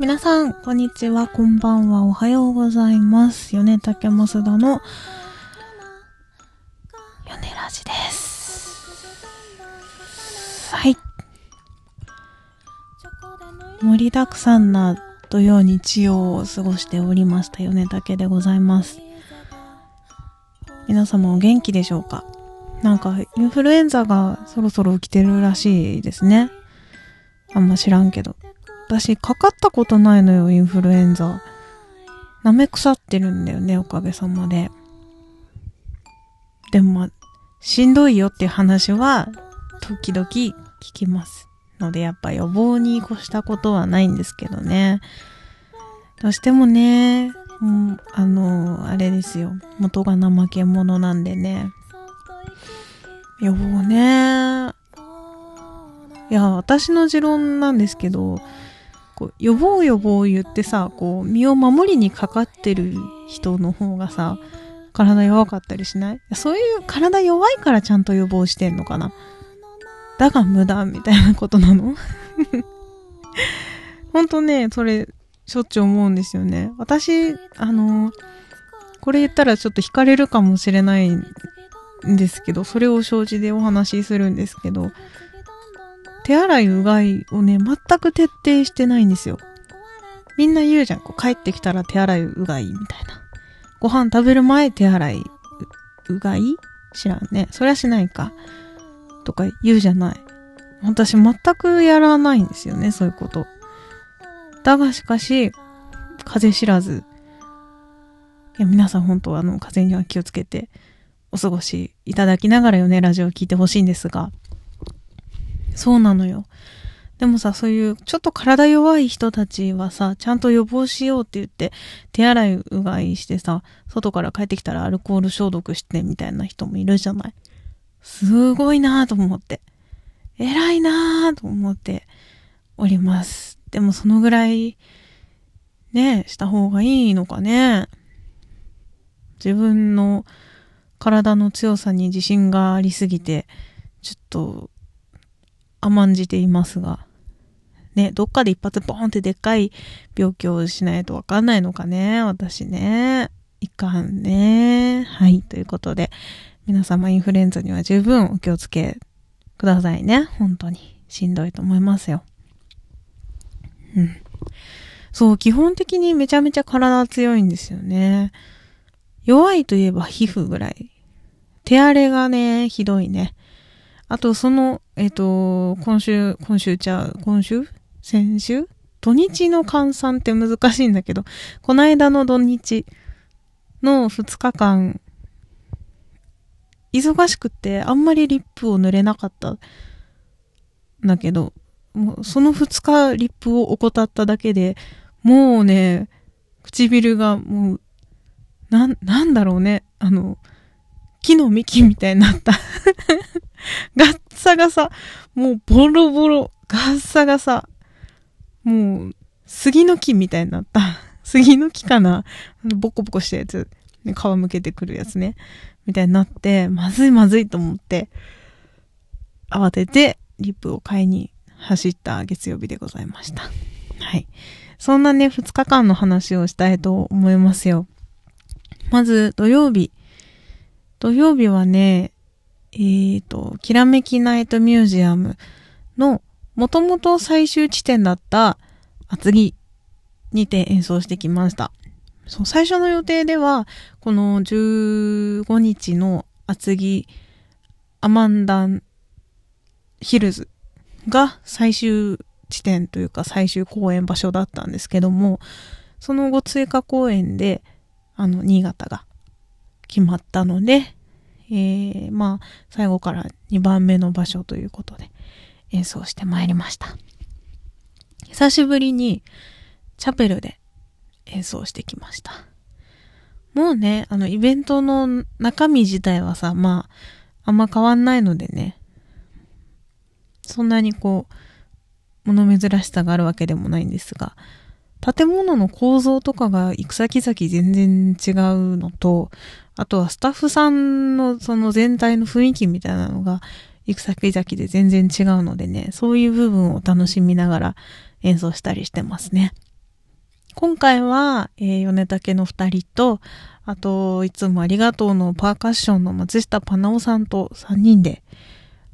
皆さん、こんにちは、こんばんは、おはようございます。米竹増田の、米ラジです。はい。盛りだくさんな土曜日曜を過ごしておりました米竹でございます。皆様お元気でしょうか？なんか、インフルエンザがそろそろ来てるらしいですね。あんま知らんけど。私、かかったことないのよ、インフルエンザ。舐め腐ってるんだよね、おかげさまで。でもまあ、しんどいよっていう話は、時々聞きます。ので、やっぱ予防に越したことはないんですけどね。どうしてもね、うん、あの、あれですよ。元が怠け者なんでね。予防ね。いや、私の持論なんですけど、こう予防予防言ってさ、こう、身を守りにかかってる人の方がさ、体弱かったりしない？そういう体弱いからちゃんと予防してんのかな？だが無駄みたいなことなの？ほんとね、それ、しょっちゅう思うんですよね。私、あの、これ言ったらちょっと惹かれるかもしれないんですけど、それを承知でお話しするんですけど、手洗いうがいをね、全く徹底してないんですよ。みんな言うじゃん。こう帰ってきたら手洗いうがいみたいな。ご飯食べる前手洗いうがい知らんね。そりゃしないか。とか言うじゃない。私全くやらないんですよね、そういうこと。だがしかし、風邪知らず。いや、皆さん本当はあの、風邪には気をつけてお過ごしいただきながらよね、ラジオを聞いてほしいんですが。そうなのよ。でもさ、そういうちょっと体弱い人たちはさ、ちゃんと予防しようって言って、手洗いうがいしてさ、外から帰ってきたらアルコール消毒してみたいな人もいるじゃない。すごいなぁと思って。偉いなぁと思っております。でもそのぐらい、ね、した方がいいのかね。自分の体の強さに自信がありすぎて、ちょっと甘んじていますが、ね、どっかで一発ボーンってでっかい病気をしないとわかんないのかね、私ね。いかんね。はい、ということで、皆様インフルエンザには十分お気をつけくださいね。本当に。しんどいと思いますよ。うん。そう、基本的にめちゃめちゃ体強いんですよね。弱いといえば皮膚ぐらい。手荒れがね、ひどいね。あと、その、えっ、と、今週、今週ちゃう、今週？先週？土日の換算って難しいんだけど、この間の土日の2日間、忙しくてあんまりリップを塗れなかったんだけど、もうその2日リップを怠っただけで、もうね、唇がもう、な、なんだろうね、あの、木の幹みたいになった。ガッサガサ。もうボロボロ。ガッサガサ。もう、杉の木みたいになった。杉の木かなボコボコしたやつ。皮むけてくるやつね。みたいになって、まずいまずいと思って、慌ててリップを買いに走った月曜日でございました。はい。そんなね、2日間の話をしたいと思いますよ。まず、土曜日。土曜日はね、えーと、きらめきナイトミュージアムの、もともと最終地点だった厚木にて演奏してきました。そう、最初の予定では、この15日の厚木アマンダンヒルズが最終地点というか最終公演場所だったんですけども、その後追加公演で、あの、新潟が決まったので、えー、まあ、最後から2番目の場所ということで演奏してまいりました。久しぶりにチャペルで演奏してきました。もうね、あの、イベントの中身自体はさ、まあ、あんま変わんないのでね、そんなにこう、物珍しさがあるわけでもないんですが、建物の構造とかが行く先々全然違うのと、あとはスタッフさんのその全体の雰囲気みたいなのが行く先々で全然違うのでね、そういう部分を楽しみながら演奏したりしてますね。今回は、えー、米竹の二人と、あと、いつもありがとうのパーカッションの松下パナオさんと三人で、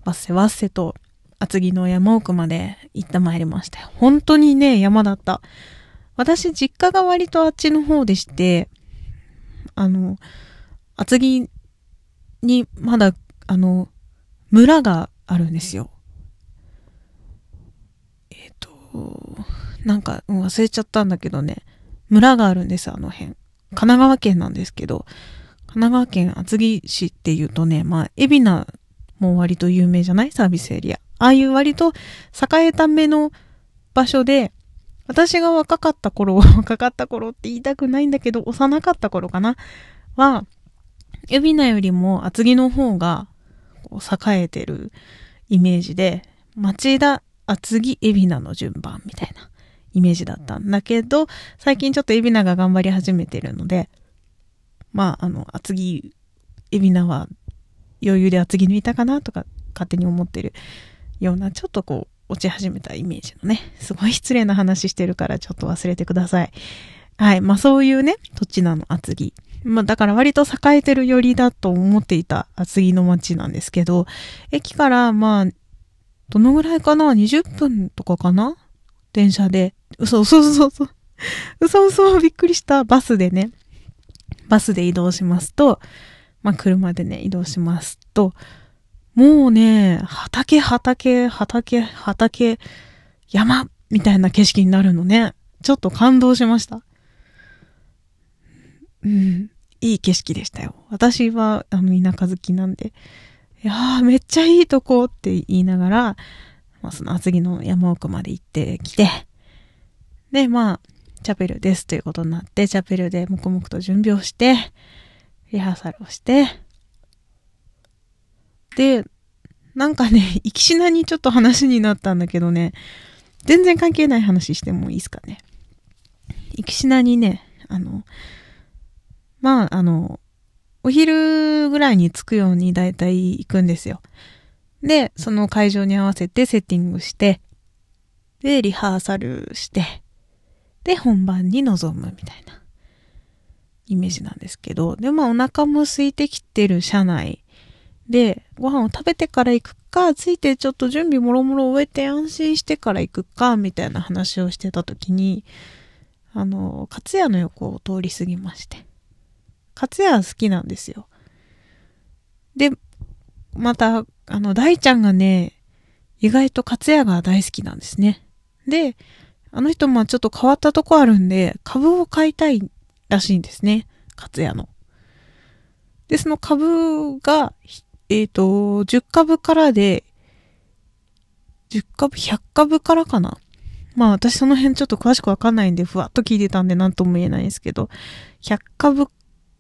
わっせわっせと、厚木の山奥まで行ってまいりました。本当にね、山だった。私、実家が割とあっちの方でして、あの、厚木にまだ、あの、村があるんですよ。えっ、ー、と、なんか、忘れちゃったんだけどね、村があるんです、あの辺。神奈川県なんですけど、神奈川県厚木市っていうとね、まあ、海老名も割と有名じゃない？サービスエリア。ああいう割と栄えた目の場所で、私が若かった頃、若かった頃って言いたくないんだけど、幼かった頃かな。は、海老名よりも厚木の方が栄えてるイメージで、町田、厚木、海老名の順番みたいなイメージだったんだけど、最近ちょっと海老名が頑張り始めてるので、まあ、あの、厚木、海老名は余裕で厚木抜いたかなとか勝手に思ってるような、ちょっとこう、落ち始めたイメージのね、すごい失礼な話してるからちょっと忘れてください。はい。まあそういうね、土地なの、厚木。まあだから割と栄えてる寄りだと思っていた厚木の街なんですけど、駅からまあ、どのぐらいかな ?20 分とかかな？電車で。嘘嘘嘘嘘。嘘嘘びっくりした。バスでね。バスで移動しますと、まあ車でね、移動しますと、もうね、畑、畑、畑、畑、山みたいな景色になるのね。ちょっと感動しました。うん、いい景色でしたよ。私は、あの、田舎好きなんで、いやー、めっちゃいいとこって言いながら、まあ、その厚木の山奥まで行ってきて、で、まあ、チャペルですということになって、チャペルで黙々と準備をして、リハーサルをして、で、なんかね、行きしなにちょっと話になったんだけどね、全然関係ない話してもいいですかね。行きしなにね、あの、まあ、あの、お昼ぐらいに着くようにだいたい行くんですよ。で、その会場に合わせてセッティングして、で、リハーサルして、で、本番に臨むみたいなイメージなんですけど、で、まあお腹も空いてきてる車内で、ご飯を食べてから行くか、ついてちょっと準備もろもろ終えて安心してから行くか、みたいな話をしてた時に、あの、勝屋の横を通り過ぎまして。勝屋好きなんですよ。で、また、あの、大ちゃんがね、意外と勝屋が大好きなんですね。で、あの人もちょっと変わったとこあるんで、株を買いたいらしいんですね。勝屋の。で、その株が、えっ、ー、と、10株からで、10株、100株からかな？まあ私その辺ちょっと詳しくわかんないんで、ふわっと聞いてたんで何とも言えないんですけど、100株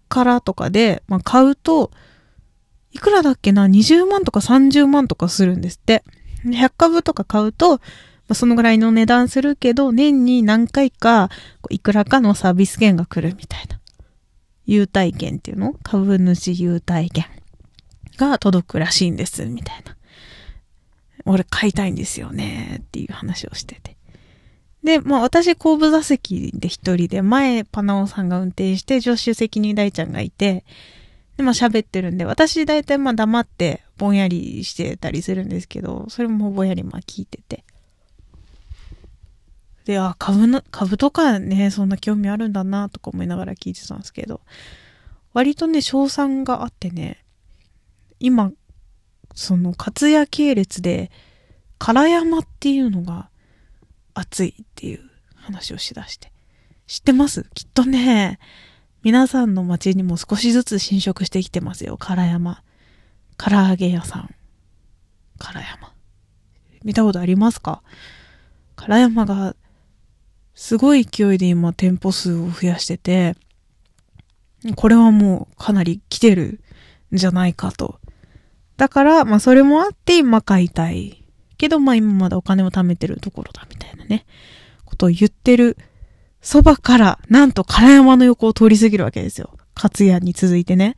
からとかで、まあ買うと、いくらだっけな ?20 万とか30万とかするんですって。100株とか買うと、まあ、そのぐらいの値段するけど、年に何回か、いくらかのサービス券が来るみたいな。優待券っていうの？株主優待券が届くらしいんです、みたいな。俺買いたいんですよね、っていう話をしてて。で、まあ私後部座席で一人で、前パナオさんが運転して、助手席に大ちゃんがいて、で、まあ喋ってるんで、私大体まあ黙ってぼんやりしてたりするんですけど、それもぼんやりまあ聞いてて。で、あ、株の、株とかね、そんな興味あるんだなとか思いながら聞いてたんですけど、割とね、賞賛があってね、今、その、勝谷系列で、唐山っていうのが熱いっていう話をしだして。知ってます？きっとね、皆さんの街にも少しずつ侵食してきてますよ。唐山。唐揚げ屋さん。唐山。見たことありますか？唐山がすごい勢いで今店舗数を増やしてて、これはもうかなり来てるんじゃないかと。だから、まあそれもあって今買いたい。けどまあ今まだお金を貯めてるところだみたいなね、ことを言ってるそばから、なんと唐山の横を通り過ぎるわけですよ。勝屋に続いてね。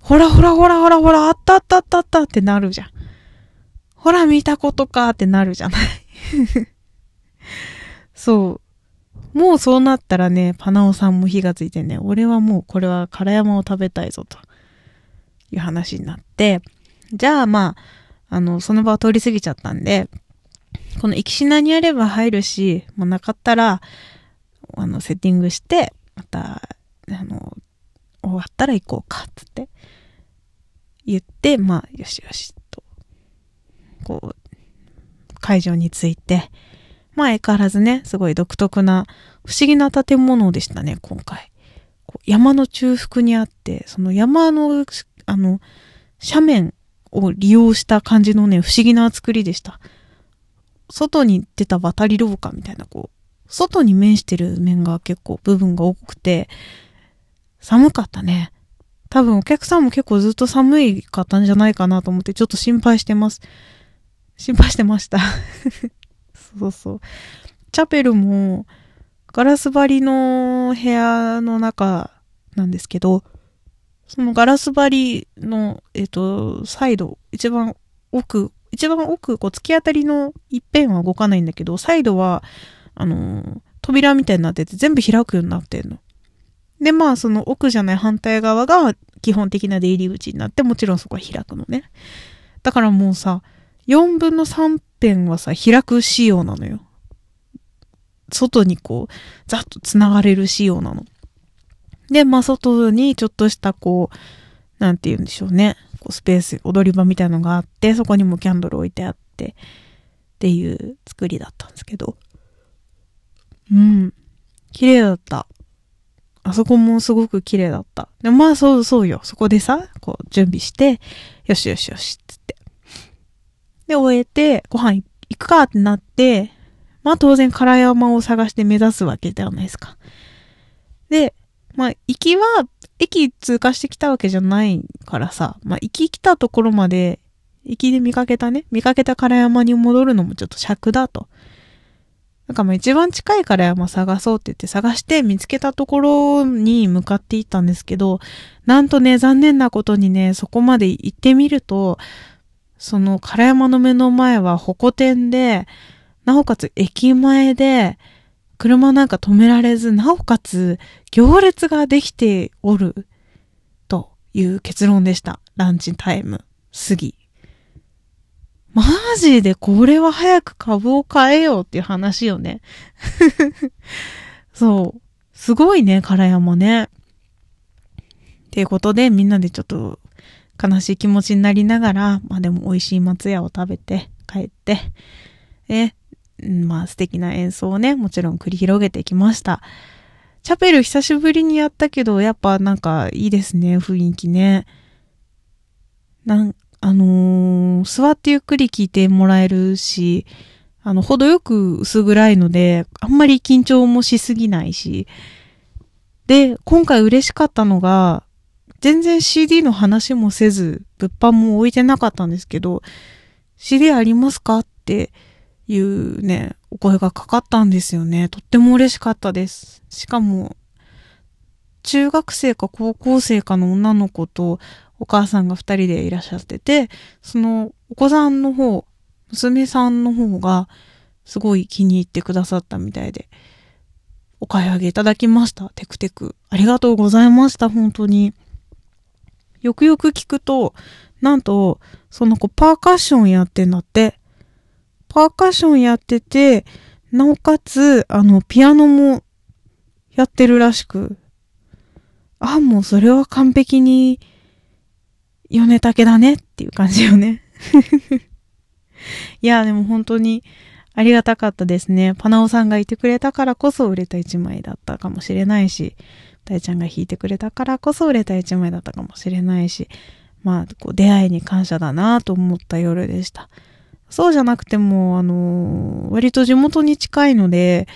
ほらほらほらほらほら、あったあったあったあったってなるじゃん。ほら見たことかってなるじゃない そう。もうそうなったらね、パナオさんも火がついてね、俺はもうこれは唐山を食べたいぞという話になって、じゃあまあ、あの、その場を通り過ぎちゃったんで、この行きしなにあれば入るし、まあ、なかったら、あの、セッティングして、また、あの、終わったら行こうか、つって、言って、まあ、よしよし、と、こう、会場に着いて、まあ、相変わらずね、すごい独特な、不思議な建物でしたね、今回。山の中腹にあって、その山の、あの、斜面を利用した感じのね、不思議な作りでした。外に出た渡り廊下みたいな、こう、外に面してる面が結構部分が多くて、寒かったね。多分お客さんも結構ずっと寒いかったんじゃないかなと思ってちょっと心配してます。心配してました そうそう。チャペルもガラス張りの部屋の中なんですけど、そのガラス張りの、えっ、と、サイド、一番奥、一番奥、こう突き当たりの一辺は動かないんだけど、サイドは、あのー、扉みたいになってて全部開くようになってんの。で、まあ、その奥じゃない反対側が基本的な出入り口になって、もちろんそこは開くのね。だからもうさ、4分の3辺はさ、開く仕様なのよ。外にこう、ざっと繋がれる仕様なの。で、まあ、外にちょっとしたこう、なんて言うんでしょうね。こうスペース、踊り場みたいなのがあって、そこにもキャンドル置いてあって、っていう作りだったんですけど。うん。綺麗だった。あそこもすごく綺麗だった。でまあそうそうよ。そこでさ、こう準備して、よしよしよし、つって。で、終えて、ご飯行くかってなって、まあ当然唐山を探して目指すわけじゃないですか。で、まあ行きは、駅通過してきたわけじゃないからさ、まあ行き来たところまで、行きで見かけたね、見かけた唐山に戻るのもちょっと尺だと。なんかまあ一番近いから山探そうって言って探して見つけたところに向かっていったんですけど、なんとね、残念なことにね、そこまで行ってみると、その唐山の目の前はホコ天で、なおかつ駅前で、車なんか止められず、なおかつ行列ができておる、という結論でした。ランチタイム過ぎ。マジでこれは早く株を買えようっていう話よね。そう。すごいね、唐山ね。っていうことで、みんなでちょっと悲しい気持ちになりながら、まあでも美味しい松屋を食べて帰って、え、まあ素敵な演奏をね、もちろん繰り広げてきました。チャペル久しぶりにやったけど、やっぱなんかいいですね、雰囲気ね。なん、あのー、座ってゆっくり聞いてもらえるし、あの、程よく薄暗いので、あんまり緊張もしすぎないし。で、今回嬉しかったのが、全然 CD の話もせず、物販も置いてなかったんですけど、CD ありますか？っていうね、お声がかかったんですよね。とっても嬉しかったです。しかも、中学生か高校生かの女の子とお母さんが二人でいらっしゃってて、そのお子さんの方、娘さんの方がすごい気に入ってくださったみたいで、お買い上げいただきました。テクテク。ありがとうございました、本当に。よくよく聞くと、なんと、その子パーカッションやってんだって。パーカッションやってて、なおかつ、あの、ピアノもやってるらしく。あ、もうそれは完璧に米竹だねっていう感じよね。いや、でも本当にありがたかったですね。パナオさんがいてくれたからこそ売れた一枚だったかもしれないし、大ちゃんが弾いてくれたからこそ売れた一枚だったかもしれないし、まあ、こう出会いに感謝だなと思った夜でした。そうじゃなくても、あの、割と地元に近いので、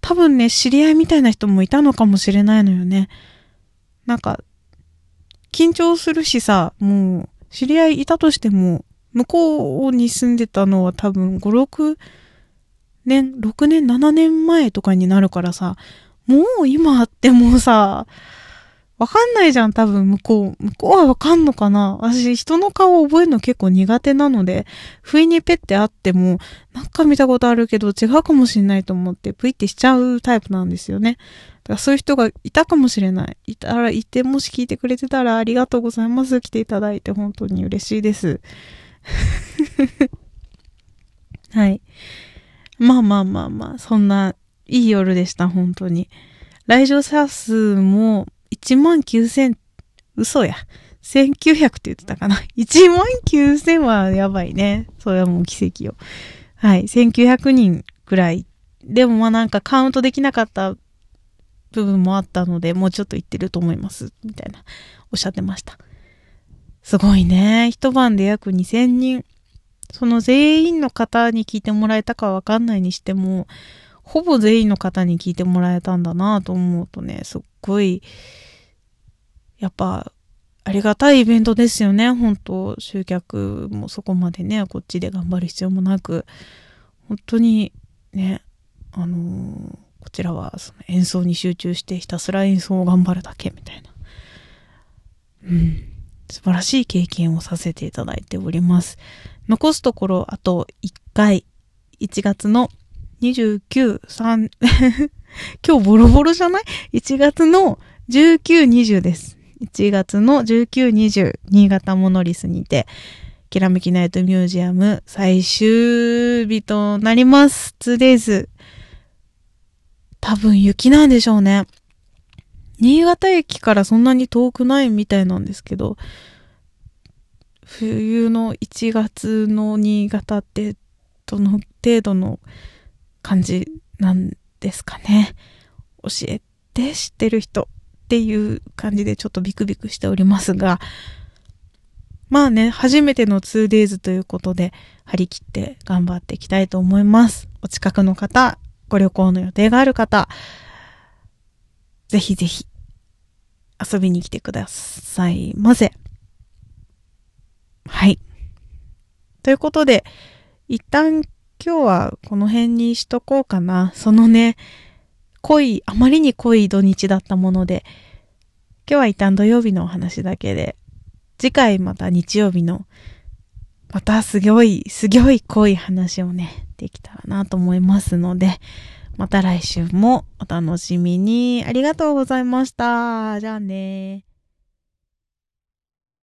多分ね、知り合いみたいな人もいたのかもしれないのよね。なんか、緊張するしさ、もう、知り合いいたとしても、向こうに住んでたのは多分5、6年、6年、7年前とかになるからさ、もう今あってもさ、わかんないじゃん、多分、向こう。向こうはわかんのかな？私、人の顔を覚えるの結構苦手なので、不意にペってあっても、なんか見たことあるけど違うかもしれないと思って、プイってしちゃうタイプなんですよね。だからそういう人がいたかもしれない。いたら、いて、もし聞いてくれてたらありがとうございます。来ていただいて本当に嬉しいです。はい。まあまあまあまあ、そんないい夜でした、本当に。来場者数も1万9000、嘘や。1900って言ってたかな。1万9000はやばいね。それはもう奇跡よ。はい。1900人くらい。でもまあなんかカウントできなかった部分もあったので、もうちょっと言ってると思います。みたいな、おっしゃってました。すごいね。一晩で約2000人。その全員の方に聞いてもらえたかわかんないにしても、ほぼ全員の方に聞いてもらえたんだなと思うとね、すっごい、やっぱ、ありがたいイベントですよね。本当集客もそこまでね、こっちで頑張る必要もなく、本当にね、あのー、こちらはその演奏に集中してひたすら演奏を頑張るだけみたいな。うん。素晴らしい経験をさせていただいております。残すところあと1回、1月の29、3 今日ボロボロじゃない ?1 月の19、20です。1月の19、20、新潟モノリスにて、きらめきナイトミュージアム最終日となります。2days。多分雪なんでしょうね。新潟駅からそんなに遠くないみたいなんですけど、冬の1月の新潟ってどの程度の感じなんですかね。教えて知ってる人っていう感じでちょっとビクビクしておりますが、まあね、初めての 2days ということで、張り切って頑張っていきたいと思います。お近くの方、ご旅行の予定がある方、ぜひぜひ遊びに来てくださいませ。はい。ということで、一旦今日はこの辺にしとこうかな。そのね、濃い、あまりに濃い土日だったもので、今日は一旦土曜日のお話だけで、次回また日曜日の、またすごい、すごい濃い話をね、できたらなと思いますので、また来週もお楽しみに。ありがとうございました。じゃあね